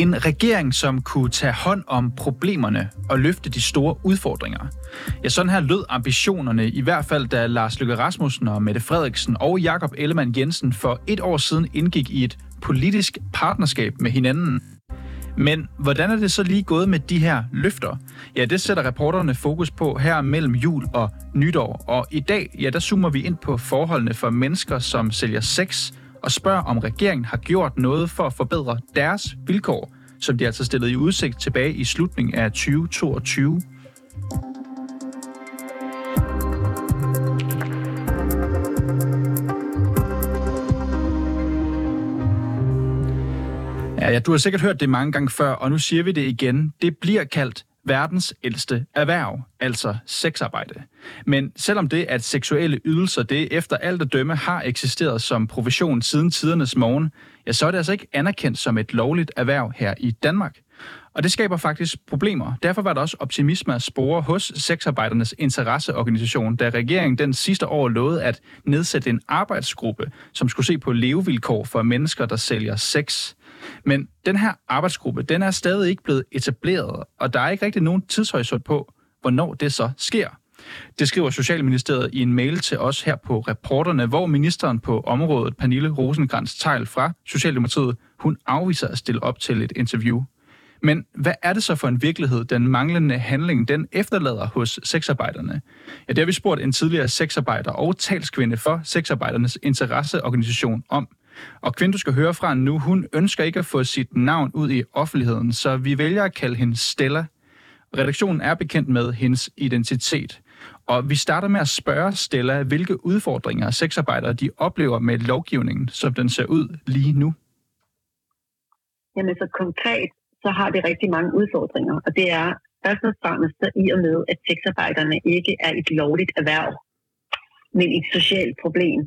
En regering, som kunne tage hånd om problemerne og løfte de store udfordringer. Ja, sådan her lød ambitionerne, i hvert fald da Lars Løkke Rasmussen og Mette Frederiksen og Jakob Ellemann Jensen for et år siden indgik i et politisk partnerskab med hinanden. Men hvordan er det så lige gået med de her løfter? Ja, det sætter reporterne fokus på her mellem jul og nytår. Og i dag, ja, der zoomer vi ind på forholdene for mennesker, som sælger sex, og spørger, om regeringen har gjort noget for at forbedre deres vilkår, som de altså stillede i udsigt tilbage i slutningen af 2022. Ja, ja, du har sikkert hørt det mange gange før, og nu siger vi det igen. Det bliver kaldt verdens ældste erhverv, altså sexarbejde. Men selvom det, at seksuelle ydelser, det efter alt at dømme har eksisteret som profession siden tidernes morgen, ja, så er det altså ikke anerkendt som et lovligt erhverv her i Danmark. Og det skaber faktisk problemer. Derfor var der også optimisme at spore hos sexarbejdernes interesseorganisation, da regeringen den sidste år lovede at nedsætte en arbejdsgruppe, som skulle se på levevilkår for mennesker, der sælger sex. Men den her arbejdsgruppe, den er stadig ikke blevet etableret, og der er ikke rigtig nogen tidshorisont på, hvornår det så sker. Det skriver Socialministeriet i en mail til os her på reporterne, hvor ministeren på området, Pernille rosenkrantz teil fra Socialdemokratiet, hun afviser at stille op til et interview. Men hvad er det så for en virkelighed, den manglende handling, den efterlader hos sexarbejderne? Ja, det har vi spurgt en tidligere sexarbejder og talskvinde for sexarbejdernes interesseorganisation om. Og kvinden, du skal høre fra nu, hun ønsker ikke at få sit navn ud i offentligheden, så vi vælger at kalde hende Stella. Redaktionen er bekendt med hendes identitet. Og vi starter med at spørge Stella, hvilke udfordringer sexarbejdere de oplever med lovgivningen, som den ser ud lige nu. Jamen så konkret, så har det rigtig mange udfordringer, og det er først og fremmest i og med, at sexarbejderne ikke er et lovligt erhverv, men et socialt problem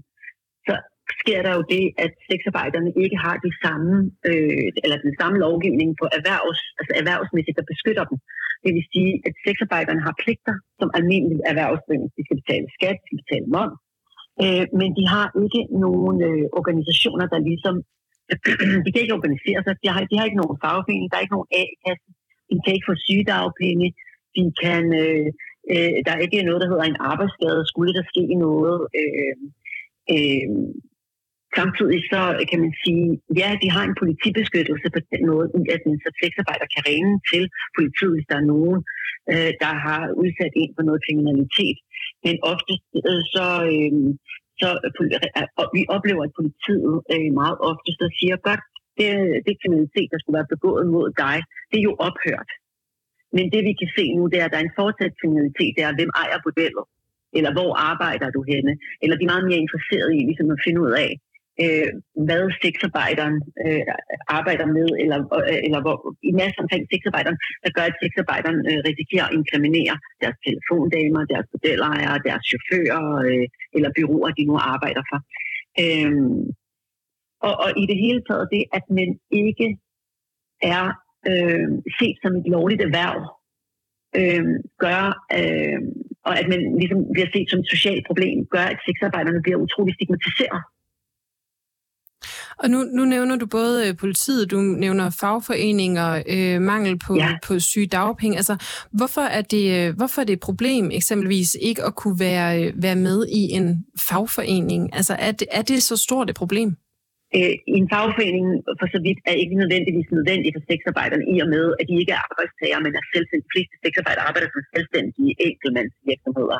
så sker der jo det, at sexarbejderne ikke har de samme, øh, eller den samme lovgivning på erhvervs, altså erhvervsmæssigt, der beskytter dem. Det vil sige, at sexarbejderne har pligter som almindelige erhvervsdrivende. De skal betale skat, de skal betale moms, øh, men de har ikke nogen øh, organisationer, der ligesom, de kan ikke organisere sig, de har, de har ikke nogen fagforening, der er ikke nogen A-kasse, de kan ikke få sygedagpenge, de kan, øh, øh, der er ikke noget, der hedder en arbejdsskade, skulle der ske noget, øh, øh, Samtidig så kan man sige, ja, de har en politibeskyttelse på den måde, at en sexarbejder kan ringe til politiet, hvis der er nogen, øh, der har udsat en for noget kriminalitet. Men ofte øh, så, øh, så øh, og vi oplever, at politiet øh, meget ofte så siger, godt, det, det kriminalitet, der skulle være begået mod dig, det er jo ophørt. Men det vi kan se nu, det er, at der er en fortsat kriminalitet, det er, hvem ejer bordellet? Eller hvor arbejder du henne? Eller de er meget mere interesserede i ligesom at finde ud af, øh, hvad sexarbejderen øh, arbejder med, eller, øh, eller hvor, i masser omkring sexarbejderen, der gør, at sexarbejderen øh, risikerer at inkriminere deres telefondamer, deres modelejere, deres chauffører øh, eller byråer, de nu arbejder for. Øh, og, og i det hele taget det, at man ikke er øh, set som et lovligt erhverv, øh, gør, øh, og at man ligesom bliver set som et socialt problem, gør, at sexarbejderne bliver utrolig stigmatiseret. Og nu, nu nævner du både øh, politiet, du nævner fagforeninger, øh, mangel på, ja. på syge dagpenge. Altså, hvorfor er, det, øh, hvorfor er det et problem eksempelvis ikke at kunne være, øh, være med i en fagforening? Altså, er det, er det så stort et problem? Øh, en fagforening for så vidt er ikke nødvendigvis nødvendig for sexarbejderne i og med, at de ikke er arbejdstager, men er selvstændige. De fleste sexarbejdere arbejder som selvstændige enkeltmandsvirksomheder.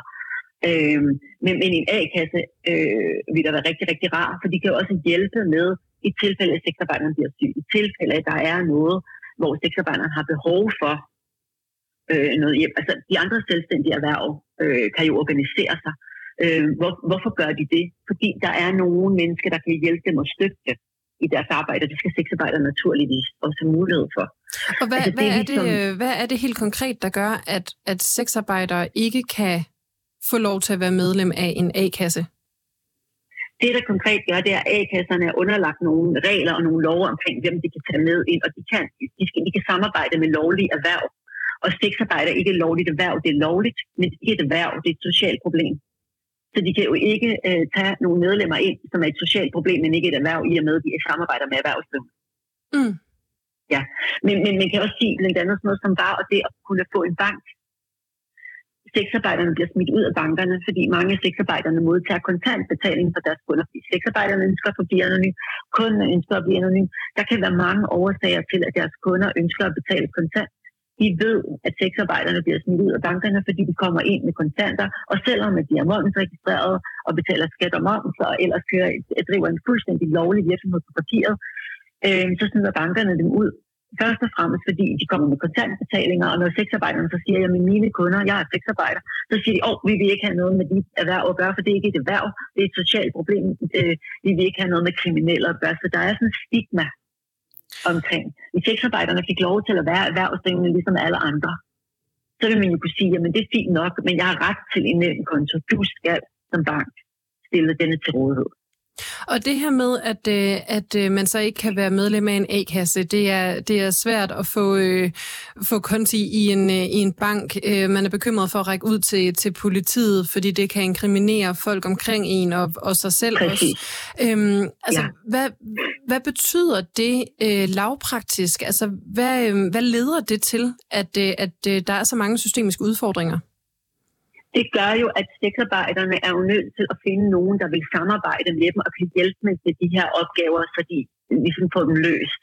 Øh, men, men en A-kasse øh, vil da være rigtig, rigtig rar, for de kan også hjælpe med i tilfælde, at sexarbejderne bliver syge. I tilfælde, at der er noget, hvor sexarbejderne har behov for øh, noget hjem. Altså, de andre selvstændige erhverv øh, kan jo organisere sig. Øh, hvor, hvorfor gør de det? Fordi der er nogle mennesker, der kan hjælpe dem og støtte dem i deres arbejde. Det skal sexarbejdere naturligvis også have mulighed for. Og hvad, altså, hvad, det er, ligesom... er det, hvad er det helt konkret, der gør, at, at sexarbejdere ikke kan få lov til at være medlem af en A-kasse? Det, der konkret gør, det er, at A-kasserne er underlagt nogle regler og nogle love omkring, hvem de kan tage med ind, og de kan, de skal, de kan samarbejde med lovlige erhverv. Og sexarbejde er ikke et lovligt erhverv, det er lovligt, men det er et erhverv, det er et socialt problem. Så de kan jo ikke øh, tage nogle medlemmer ind, som er et socialt problem, men ikke et erhverv, i og med, at de samarbejder med erhvervsdrivende. Mm. Ja, men, men man kan også sige blandt andet sådan noget som bare det at kunne få en bank. Sexarbejderne bliver smidt ud af bankerne, fordi mange af sexarbejderne modtager kontantbetaling for deres kunder, fordi sexarbejderne ønsker at blive anonym, kunderne ønsker at blive anonym. Der kan være mange årsager til, at deres kunder ønsker at betale kontant. De ved, at sexarbejderne bliver smidt ud af bankerne, fordi de kommer ind med kontanter, og selvom at de er momsregistreret og betaler skat og moms, og ellers kører, driver en fuldstændig lovlig virksomhed på papiret, øh, så smider bankerne dem ud. Først og fremmest fordi de kommer med kontantbetalinger, og når sexarbejderne så siger, at mine kunder, jeg er sexarbejder, så siger de, åh, oh, vi vil ikke have noget med dit erhverv at gøre, for det er ikke et erhverv, det er et socialt problem, øh, vi vil ikke have noget med kriminelle at gøre. Så der er sådan en stigma omkring. Hvis sexarbejderne fik lov til at være erhvervsdrivende ligesom alle andre, så vil man jo kunne sige, at det er fint nok, men jeg har ret til en konto. Du skal som bank stille denne til rådighed. Og det her med, at, øh, at øh, man så ikke kan være medlem af en A-kasse, det er, det er svært at få, øh, få konti i en, øh, i en bank. Øh, man er bekymret for at række ud til, til politiet, fordi det kan inkriminere folk omkring en og, og sig selv Præcis. også. Øhm, altså, ja. hvad, hvad betyder det øh, lavpraktisk? Altså, hvad, øh, hvad leder det til, at, øh, at øh, der er så mange systemiske udfordringer? Det gør jo, at sexarbejderne er jo nødt til at finde nogen, der vil samarbejde med dem og kan hjælpe med de her opgaver, så de ligesom får dem løst.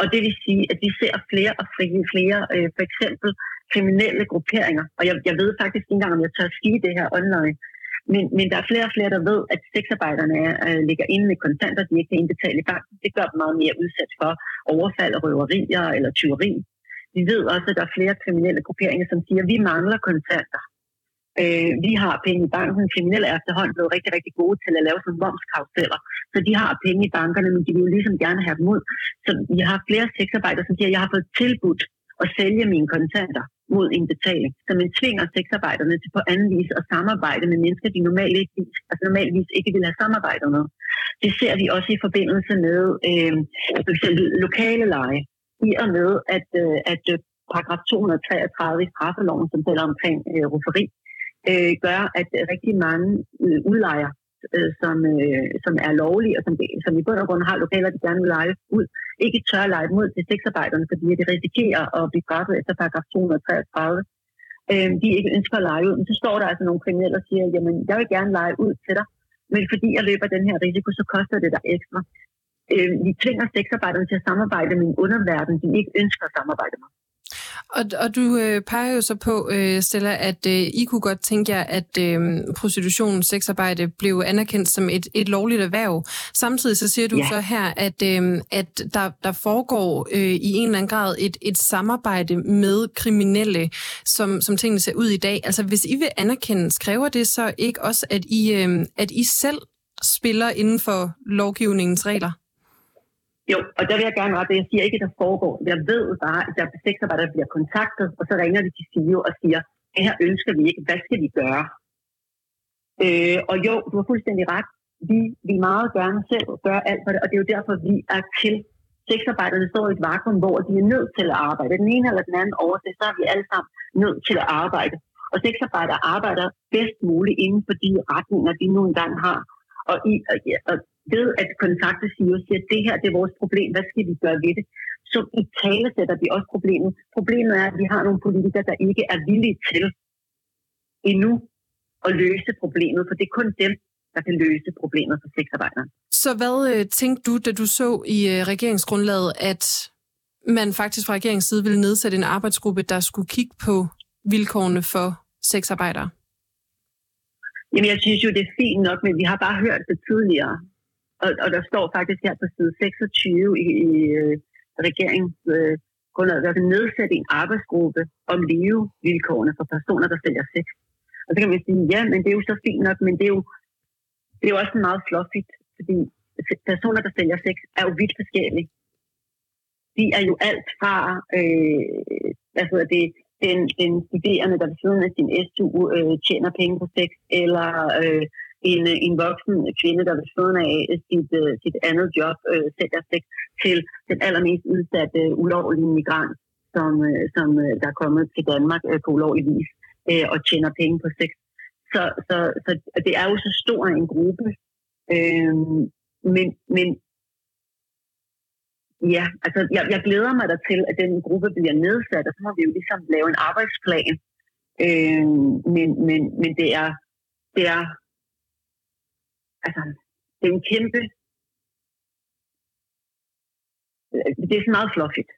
Og det vil sige, at vi ser flere og flere, flere øh, for eksempel kriminelle grupperinger. Og jeg, jeg ved faktisk ikke engang, om jeg tør sige det her online. Men, men der er flere og flere, der ved, at sexarbejderne øh, ligger inde med kontanter, de ikke kan indbetale i banken. Det gør dem meget mere udsat for overfald og røverier eller tyveri. Vi ved også, at der er flere kriminelle grupperinger, som siger, at vi mangler kontanter. Øh, vi har penge i banken. Kriminelle er efterhånden blevet rigtig, rigtig gode til at lave sådan momskausteller. Så de har penge i bankerne, men de vil jo ligesom gerne have dem ud. Så vi har flere sexarbejdere, som siger, at jeg har fået tilbudt at sælge mine kontanter mod en betaling. Så man tvinger sexarbejderne til på anden vis at samarbejde med mennesker, de normalt ikke, altså normalvis ikke vil have samarbejdet med. Det ser vi også i forbindelse med øh, for eksempel lokale leje. I og med, at, øh, at øh, paragraf 233 i straffeloven, som taler omkring øh, rufferi, øh, gør, at rigtig mange øh, udlejer, øh, som, øh, som er lovlige, og som, som i bund og grund har lokaler, de gerne vil lege ud, ikke tør at lege ud til sexarbejderne, fordi de risikerer at blive straffet efter paragraf 233. Øh, de ikke ønsker at lege ud. Men så står der altså nogle kriminelle og siger, jamen, jeg vil gerne lege ud til dig, men fordi jeg løber den her risiko, så koster det dig ekstra. Øh, vi tvinger sexarbejderne til at samarbejde med en underverden, de ikke ønsker at samarbejde med. Og, og du øh, peger jo så på, øh, Stella, at øh, I kunne godt tænke jer, at øh, prostitution, sexarbejde blev anerkendt som et, et lovligt erhverv. Samtidig så siger du ja. så her, at, øh, at der, der foregår øh, i en eller anden grad et, et samarbejde med kriminelle, som, som tingene ser ud i dag. Altså hvis I vil anerkende, kræver det så ikke også, at I, øh, at I selv spiller inden for lovgivningens regler? Jo, og der vil jeg gerne rette, jeg siger ikke, at der foregår. Jeg ved bare, at der er sexarbejdere, der bliver kontaktet, og så ringer de til SIO og siger, det her ønsker vi ikke, hvad skal vi gøre? Øh, og jo, du har fuldstændig ret. Vi vil meget gerne selv gøre alt for det, og det er jo derfor, vi er til. Sexarbejderne står i et vakuum, hvor de er nødt til at arbejde. Den ene eller den anden årsag, så er vi alle sammen nødt til at arbejde. Og sexarbejdere arbejder bedst muligt inden for de retninger, de nu engang har. Og, i, og, og ved at kontakte og siger, at det her det er vores problem, hvad skal vi gøre ved det? Så i tale sætter vi også problemet. Problemet er, at vi har nogle politikere, der ikke er villige til endnu at løse problemet, for det er kun dem, der kan løse problemet for sexarbejdere. Så hvad øh, tænkte du, da du så i øh, regeringsgrundlaget, at man faktisk fra regeringens side ville nedsætte en arbejdsgruppe, der skulle kigge på vilkårene for sexarbejdere? Jamen, jeg synes jo, det er fint nok, men vi har bare hørt det tidligere. Og, og der står faktisk her på side 26 i, i regeringen, regeringens uh, grundlag, der nedsætte en arbejdsgruppe om levevilkårene for personer, der sælger sex. Og så kan man sige, ja, men det er jo så fint nok, men det er jo, det er jo også meget fluffigt, fordi personer, der sælger sex, er jo vidt forskellige. De er jo alt fra, øh, hvad hedder det, den, den studerende, der ved siden af sin SU øh, tjener penge på sex, eller øh, en, en voksen kvinde, der ved siden af øh, sit, uh, sit andet job øh, uh, sætter sig til den allermest udsatte uh, ulovlige migrant, som, uh, som uh, der er kommet til Danmark uh, på ulovlig vis uh, og tjener penge på sex. Så, så, så det er jo så stor en gruppe. Uh, men, men Ja, altså jeg, jeg glæder mig da til, at den gruppe bliver nedsat, og så må vi jo ligesom lave en arbejdsplan. Øh, men, men, men det er, det er, altså, det er en kæmpe, det er så meget fluffigt.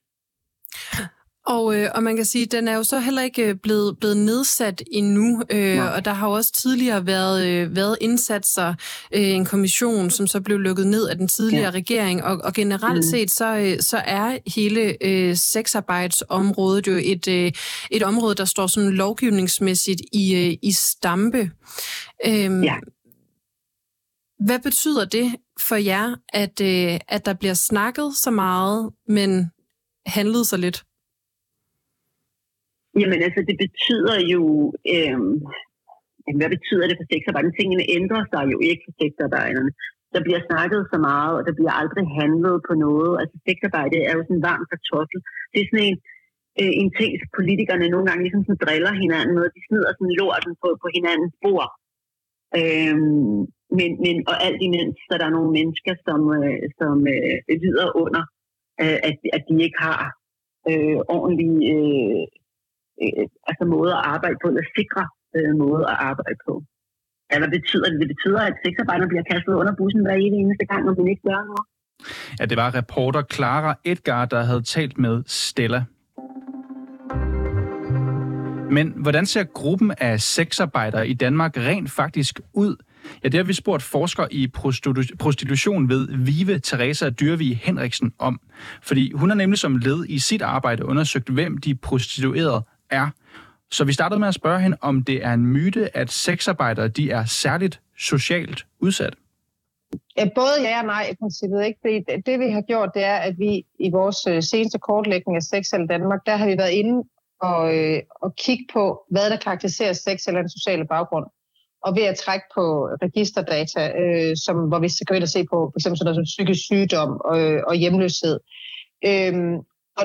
Og, øh, og man kan sige, at den er jo så heller ikke øh, blevet, blevet nedsat endnu, øh, og der har jo også tidligere været, øh, været indsatser, øh, en kommission, som så blev lukket ned af den tidligere ja. regering, og, og generelt mm. set, så, øh, så er hele øh, sexarbejdsområdet jo et, øh, et område, der står sådan lovgivningsmæssigt i, øh, i stampe. Øh, ja. Hvad betyder det for jer, at, øh, at der bliver snakket så meget, men handlet så lidt? Jamen altså, det betyder jo... Øh, hvad betyder det for sexarbejderne? Tingene ændrer sig jo ikke for sexarbejderne. Der bliver snakket så meget, og der bliver aldrig handlet på noget. Altså sexarbejde er jo sådan en varm kartoffel. Det er sådan en, øh, en ting, politikerne nogle gange ligesom sådan driller hinanden med. De smider sådan lorten på, på hinandens bord. Øhm, men, men, og alt imens, så der er nogle mennesker, som, øh, som øh, lider under, øh, at, at de ikke har øh, ordentlige øh, øh, altså måder at arbejde på, eller sikre øh, måde at arbejde på. Ja, hvad betyder det? Det betyder, at sexarbejderne bliver kastet under bussen hver eneste gang, når man ikke gør noget. Ja, det var reporter Clara Edgar, der havde talt med Stella. Men hvordan ser gruppen af sexarbejdere i Danmark rent faktisk ud? Ja, det har vi spurgt forsker i prostitution ved Vive Teresa Dyrvig Henriksen om. Fordi hun har nemlig som led i sit arbejde undersøgt, hvem de prostituerede er. Så vi startede med at spørge hende, om det er en myte, at sexarbejdere de er særligt socialt udsat. Ja, både ja og nej i princippet. Ikke? Fordi det vi har gjort, det er, at vi i vores øh, seneste kortlægning af sex i Danmark, der har vi været inde og, øh, og kigge på, hvad der karakteriserer sex eller sociale baggrund. Og ved at trække på registerdata, øh, som, hvor vi skal gå ind og se på for eksempel sådan noget som psykisk sygdom og, og hjemløshed. Øh, og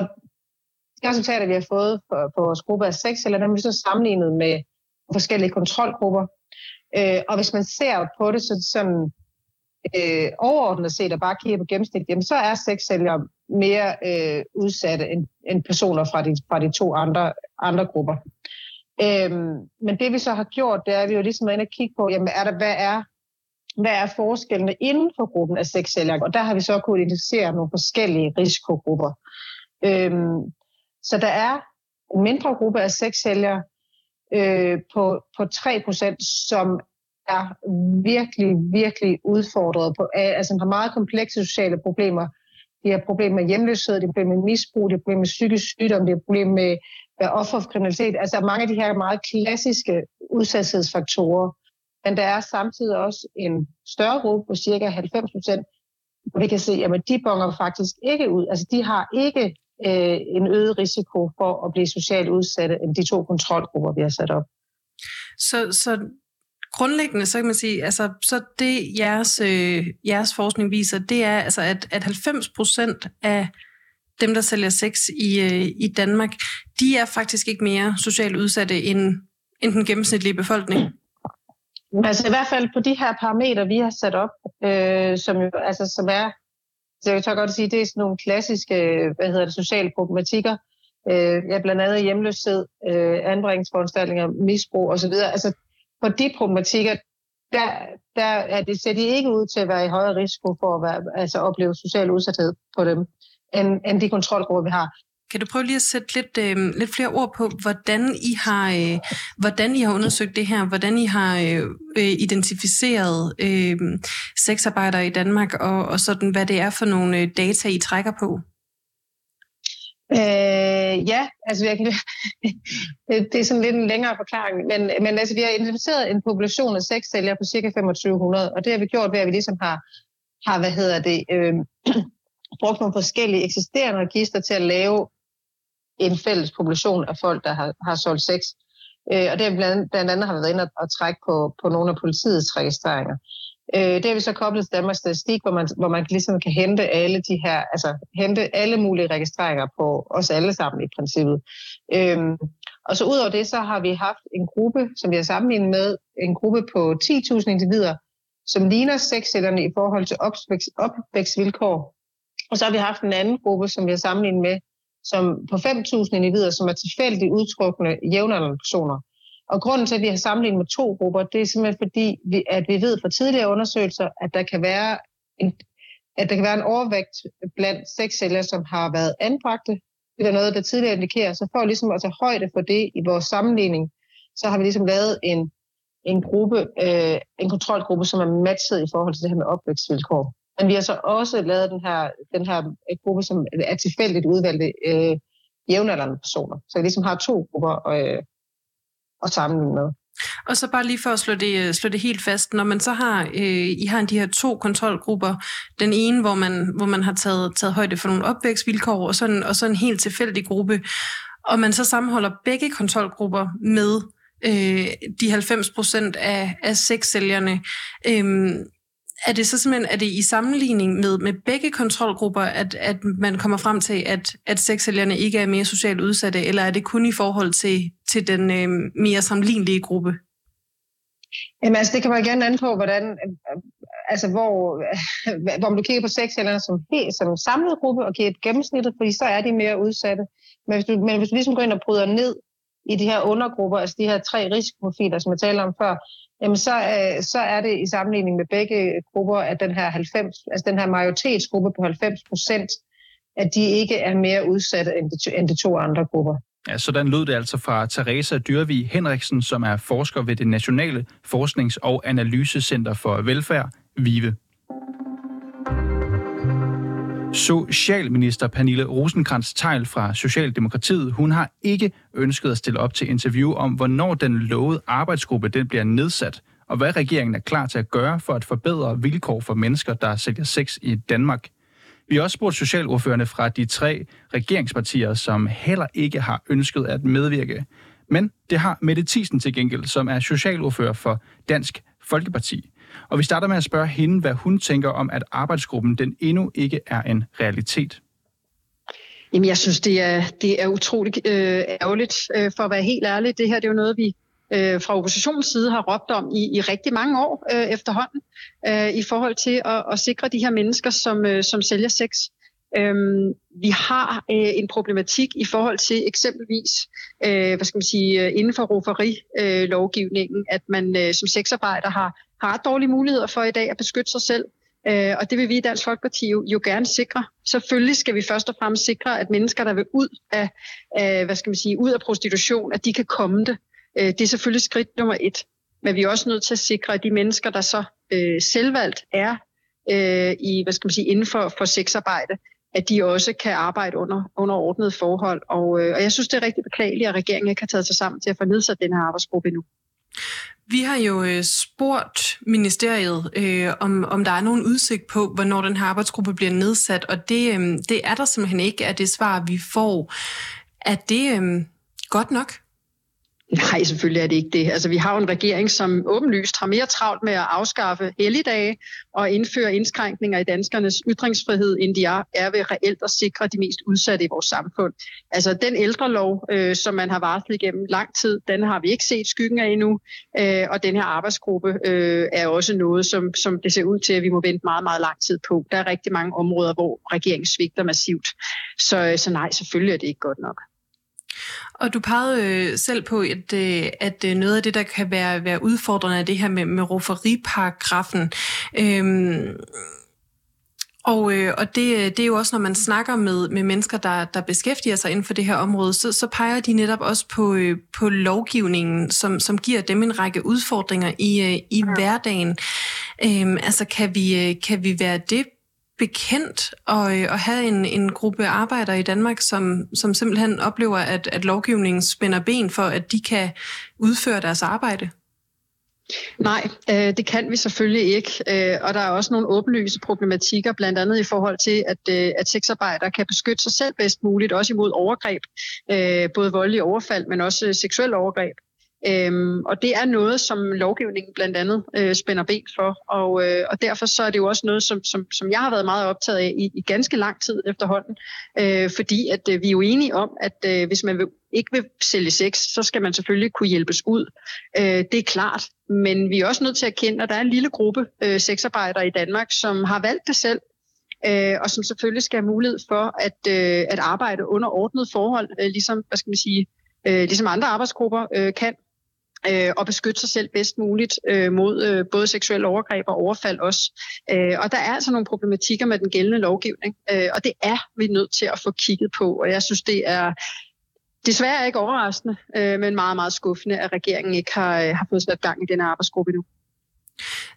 de resultater, vi har fået på, på vores gruppe af seks, eller dem vi så sammenlignet med forskellige kontrolgrupper. Øh, og hvis man ser på det så, sådan øh, overordnet set og bare kigger på gennemsnit, jamen, så er sexsælgere mere øh, udsatte end, end personer fra de, fra de to andre, andre grupper. Øhm, men det vi så har gjort, det er, at vi jo ligesom er inde og kigge på, jamen, er der, hvad er hvad er forskellene inden for gruppen af sexsælgere? Og der har vi så kunnet identificere nogle forskellige risikogrupper. Øhm, så der er en mindre gruppe af sexsælgere øh, på, på 3%, som er virkelig, virkelig udfordret på, altså har meget komplekse sociale problemer. De har problemer med hjemløshed, de har problemer med misbrug, de har problemer med psykisk sygdom, de har problemer med være offer for kriminalitet. Altså mange af de her meget klassiske udsatshedsfaktorer. Men der er samtidig også en større gruppe på cirka 90 procent, hvor vi kan se, at de bonger faktisk ikke ud. Altså de har ikke øh, en øget risiko for at blive socialt udsatte end de to kontrolgrupper, vi har sat op. Så, så grundlæggende, så kan man sige, altså, så det jeres, øh, jeres forskning viser, det er, altså, at, at 90 procent af dem, der sælger sex i, øh, i Danmark, de er faktisk ikke mere socialt udsatte end, end den gennemsnitlige befolkning. Altså i hvert fald på de her parametre, vi har sat op, øh, som jo altså, som er, så jeg tør godt sige, det er sådan nogle klassiske, hvad hedder det, sociale problematikker, øh, ja, blandt andet hjemløshed, øh, anbringelsesforanstaltninger, misbrug osv. Altså på de problematikker, der, der er det, ser de ikke ud til at være i højere risiko for at være, altså opleve social udsathed på dem end, end de kontrolgrupper, vi har. Kan du prøve lige at sætte lidt, øh, lidt flere ord på, hvordan I har, øh, hvordan I har undersøgt det her, hvordan I har øh, øh, identificeret øh, sexarbejdere i Danmark, og, og sådan, hvad det er for nogle øh, data, I trækker på? Øh, ja, altså jeg kan, det er sådan lidt en længere forklaring, men, men altså, vi har identificeret en population af sexsælgere på cirka 2500, og det har vi gjort ved, at vi ligesom har, har hvad hedder det, øh, brugt nogle forskellige eksisterende register til at lave en fælles population af folk, der har, har solgt sex. Øh, og det har blandt, blandt andet har været inde og, og trække på, på nogle af politiets registreringer. Øh, det har vi så koblet til Danmarks Statistik, hvor man, hvor man ligesom kan hente alle de her, altså hente alle mulige registreringer på os alle sammen i princippet. Øh, og så ud over det, så har vi haft en gruppe, som vi har sammenlignet med, en gruppe på 10.000 individer, som ligner sexcellerne i forhold til opvækst, opvækstvilkår og så har vi haft en anden gruppe, som vi har sammenlignet med, som på 5.000 individer, som er tilfældigt udtrukne jævnaldrende personer. Og grunden til, at vi har sammenlignet med to grupper, det er simpelthen fordi, vi, at vi ved fra tidligere undersøgelser, at der kan være en, at der kan være en overvægt blandt sexceller, som har været anbragte. Det er noget, der tidligere indikerer. Så for ligesom at tage højde for det i vores sammenligning, så har vi ligesom lavet en, en gruppe, øh, en kontrolgruppe, som er matchet i forhold til det her med opvækstvilkår. Men vi har så også lavet den her, den her øh, gruppe, som er tilfældigt udvalgte øh, jævnaldrende personer. Så vi ligesom har to grupper øh, at sammenligne med. Og så bare lige for at slå det, øh, slå det helt fast, når man så har, øh, I har de her to kontrolgrupper, den ene, hvor man, hvor man har taget, taget højde for nogle opvækstvilkår, og så, en, og så en helt tilfældig gruppe, og man så sammenholder begge kontrolgrupper med øh, de 90 procent af, af sexsælgerne, øh, er det så simpelthen er det i sammenligning med, med begge kontrolgrupper, at, at man kommer frem til, at, at sexsælgerne ikke er mere socialt udsatte, eller er det kun i forhold til, til den øh, mere sammenlignelige gruppe? Jamen altså, det kan man gerne an på, hvordan, altså hvor, hvor du kigger på sexsælgerne som, helt, som samlet gruppe og giver et gennemsnittet, fordi så er de mere udsatte. Men hvis du, men hvis du ligesom går ind og bryder ned i de her undergrupper, altså de her tre risikoprofiler, som jeg talte om før, jamen så, øh, så er det i sammenligning med begge grupper, at den her 90, altså den her majoritetsgruppe på 90 procent, at de ikke er mere udsatte end de, end de to andre grupper. Ja, sådan lød det altså fra Teresa Dyrvig Henriksen, som er forsker ved det Nationale Forsknings- og Analysecenter for Velfærd, VIVE. Socialminister Pernille rosenkrantz teil fra Socialdemokratiet, hun har ikke ønsket at stille op til interview om, hvornår den lovede arbejdsgruppe den bliver nedsat, og hvad regeringen er klar til at gøre for at forbedre vilkår for mennesker, der sælger sex i Danmark. Vi har også spurgt socialordførende fra de tre regeringspartier, som heller ikke har ønsket at medvirke. Men det har Mette Thiesen til gengæld, som er socialordfører for Dansk Folkeparti. Og vi starter med at spørge hende, hvad hun tænker om, at arbejdsgruppen den endnu ikke er en realitet. Jamen, jeg synes, det er, det er utroligt øh, ærgerligt, øh, for at være helt ærlig. Det her det er jo noget, vi øh, fra oppositionens side har råbt om i, i rigtig mange år øh, efterhånden, øh, i forhold til at, at sikre de her mennesker, som, øh, som sælger sex. Øhm, vi har øh, en problematik i forhold til eksempelvis, øh, hvad skal man sige, øh, inden for roferi-lovgivningen, øh, at man øh, som sexarbejder har, har ret dårlige muligheder for i dag at beskytte sig selv. Øh, og det vil vi i Dansk Folkeparti jo, jo gerne sikre. Selvfølgelig skal vi først og fremmest sikre, at mennesker, der vil ud af, øh, hvad skal man sige, ud af prostitution, at de kan komme det. Øh, det er selvfølgelig skridt nummer et. Men vi er også nødt til at sikre, at de mennesker, der så øh, selvvalgt er øh, i, hvad skal man sige, inden for, for sexarbejde, at de også kan arbejde under, under ordnede forhold. Og, øh, og jeg synes, det er rigtig beklageligt, at regeringen ikke har taget sig sammen til at få nedsat den her arbejdsgruppe endnu. Vi har jo øh, spurgt ministeriet, øh, om, om der er nogen udsigt på, hvornår den her arbejdsgruppe bliver nedsat, og det, øh, det er der simpelthen ikke af det svar, vi får. Er det øh, godt nok? Nej, selvfølgelig er det ikke det. Altså, vi har jo en regering, som åbenlyst har mere travlt med at afskaffe helligdage og indføre indskrænkninger i danskernes ytringsfrihed, end de er, er ved reelt at sikre de mest udsatte i vores samfund. Altså, den ældrelov, øh, som man har varslet igennem lang tid, den har vi ikke set skyggen af endnu, øh, og den her arbejdsgruppe øh, er også noget, som, som det ser ud til, at vi må vente meget, meget lang tid på. Der er rigtig mange områder, hvor regeringen svigter massivt. Så, øh, så nej, selvfølgelig er det ikke godt nok. Og du pegede øh, selv på, at, øh, at øh, noget af det, der kan være, være udfordrende, er det her med, med roferiparagrafen. Øhm, og, øh, og det, det er jo også, når man snakker med, med mennesker, der, der beskæftiger sig inden for det her område, så, så peger de netop også på, øh, på lovgivningen, som, som giver dem en række udfordringer i, øh, i ja. hverdagen. Øhm, altså, kan vi, kan vi være det bekendt at, øh, at have en, en gruppe arbejdere i Danmark, som, som simpelthen oplever, at, at lovgivningen spænder ben for, at de kan udføre deres arbejde? Nej, øh, det kan vi selvfølgelig ikke. Øh, og der er også nogle åbenlyse problematikker, blandt andet i forhold til, at, øh, at sexarbejdere kan beskytte sig selv bedst muligt, også imod overgreb, øh, både voldelige overfald, men også seksuel overgreb. Øhm, og det er noget, som lovgivningen blandt andet øh, spænder ben for, og, øh, og derfor så er det jo også noget, som, som, som jeg har været meget optaget af i, i ganske lang tid efterhånden, øh, fordi at øh, vi er jo enige om, at øh, hvis man vil, ikke vil sælge sex, så skal man selvfølgelig kunne hjælpes ud. Øh, det er klart, men vi er også nødt til at kende, at der er en lille gruppe øh, sexarbejdere i Danmark, som har valgt det selv, øh, og som selvfølgelig skal have mulighed for at, øh, at arbejde under ordnet forhold, øh, ligesom, hvad skal man sige, øh, ligesom andre arbejdsgrupper øh, kan øh, og beskytte sig selv bedst muligt øh, mod øh, både seksuelle overgreb og overfald også. Øh, og der er altså nogle problematikker med den gældende lovgivning, øh, og det er vi nødt til at få kigget på, og jeg synes, det er desværre ikke overraskende, øh, men meget, meget skuffende, at regeringen ikke har, øh, har fået sat gang i den arbejdsgruppe endnu.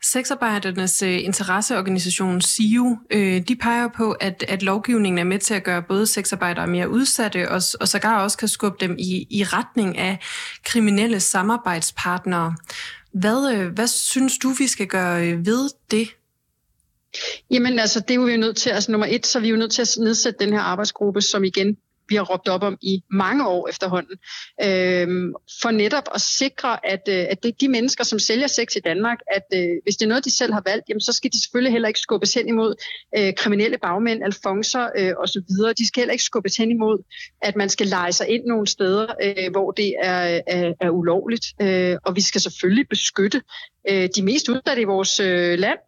Sexarbejdernes øh, interesseorganisation SIU, øh, de peger på, at, at lovgivningen er med til at gøre både sexarbejdere mere udsatte, og, og sågar også kan skubbe dem i, i retning af kriminelle samarbejdspartnere. Hvad, øh, hvad synes du, vi skal gøre øh, ved det? Jamen altså, det er vi jo nødt til, altså nummer et, så er vi jo nødt til at nedsætte den her arbejdsgruppe, som igen vi har råbt op om i mange år efterhånden, øh, for netop at sikre, at, øh, at det de mennesker, som sælger sex i Danmark, at øh, hvis det er noget, de selv har valgt, jamen, så skal de selvfølgelig heller ikke skubbes hen imod øh, kriminelle bagmænd, alfonser øh, osv. De skal heller ikke skubbes hen imod, at man skal lege sig ind nogle steder, øh, hvor det er, er, er ulovligt. Øh, og vi skal selvfølgelig beskytte øh, de mest udsatte i vores øh, land,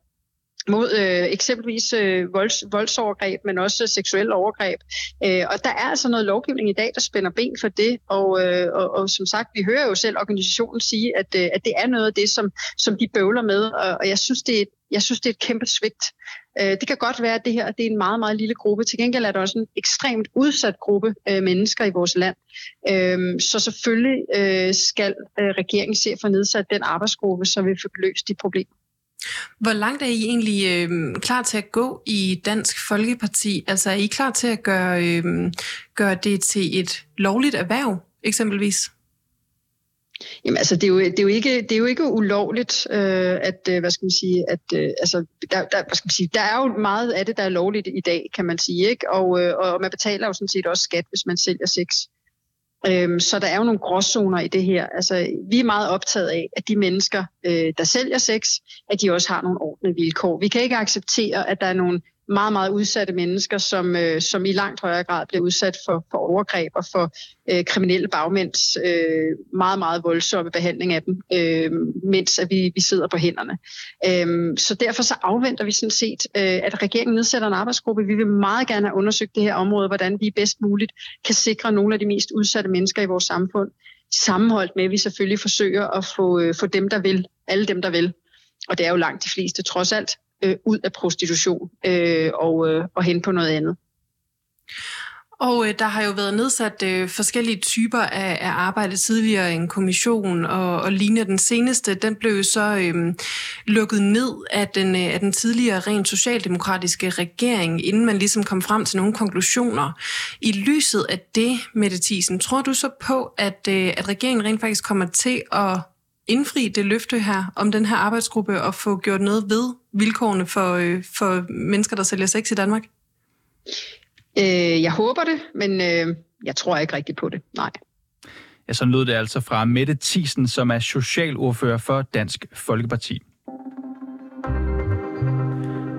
mod øh, eksempelvis øh, volds, voldsovergreb, men også seksuelle overgreb. Øh, og der er altså noget lovgivning i dag, der spænder ben for det, og, øh, og, og som sagt, vi hører jo selv organisationen sige, at, øh, at det er noget af det, som, som de bøvler med, og, og jeg, synes, det er, jeg synes, det er et kæmpe svigt. Øh, det kan godt være, at det her det er en meget, meget lille gruppe. Til gengæld er det også en ekstremt udsat gruppe øh, mennesker i vores land. Øh, så selvfølgelig øh, skal øh, regeringen se for nedsat den arbejdsgruppe, så vi får løst de problemer. Hvor langt er I egentlig øh, klar til at gå i Dansk Folkeparti? Altså er I klar til at gøre, øh, gøre det til et lovligt erhverv, eksempelvis? Jamen altså, det er jo, det er jo, ikke, det er jo ikke ulovligt, øh, at, øh, hvad skal man sige, at, øh, altså, der, der, hvad skal man sige, der er jo meget af det, der er lovligt i dag, kan man sige, ikke? Og, øh, og man betaler jo sådan set også skat, hvis man sælger sex. Øhm, så der er jo nogle gråzoner i det her. Altså, vi er meget optaget af, at de mennesker, øh, der sælger sex, at de også har nogle ordentlige vilkår. Vi kan ikke acceptere, at der er nogle meget, meget udsatte mennesker, som, øh, som i langt højere grad bliver udsat for, for overgreb og for øh, kriminelle bagmænds øh, meget, meget voldsomme behandling af dem, øh, mens at vi, vi sidder på hænderne. Øh, så derfor så afventer vi sådan set, øh, at regeringen nedsætter en arbejdsgruppe. Vi vil meget gerne have undersøgt det her område, hvordan vi bedst muligt kan sikre nogle af de mest udsatte mennesker i vores samfund, sammenholdt med, at vi selvfølgelig forsøger at få, øh, få dem, der vil, alle dem, der vil, og det er jo langt de fleste trods alt, øh, ud af prostitution øh, og, øh, og hen på noget andet. Og øh, der har jo været nedsat øh, forskellige typer af, af arbejde tidligere, en kommission og, og lignende. Den seneste, den blev så øh, lukket ned af den, øh, af den tidligere rent socialdemokratiske regering, inden man ligesom kom frem til nogle konklusioner. I lyset af det, Mette Thiesen, tror du så på, at, øh, at regeringen rent faktisk kommer til at indfri det løfte her om den her arbejdsgruppe og få gjort noget ved vilkårene for, øh, for mennesker, der sælger sex i Danmark? Øh, jeg håber det, men øh, jeg tror ikke rigtigt på det. Nej. Ja, så lød det altså fra Mette Thiesen, som er socialordfører for Dansk Folkeparti.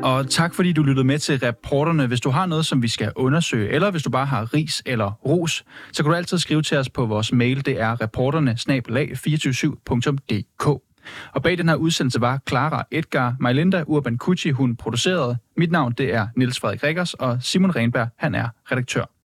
Og tak fordi du lyttede med til reporterne. Hvis du har noget, som vi skal undersøge, eller hvis du bare har ris eller ros, så kan du altid skrive til os på vores mail. Det er reporterne 247dk Og bag den her udsendelse var Clara Edgar Majlinda Urban Kucci, hun producerede. Mit navn det er Niels Frederik Rikkers, og Simon Renberg, han er redaktør.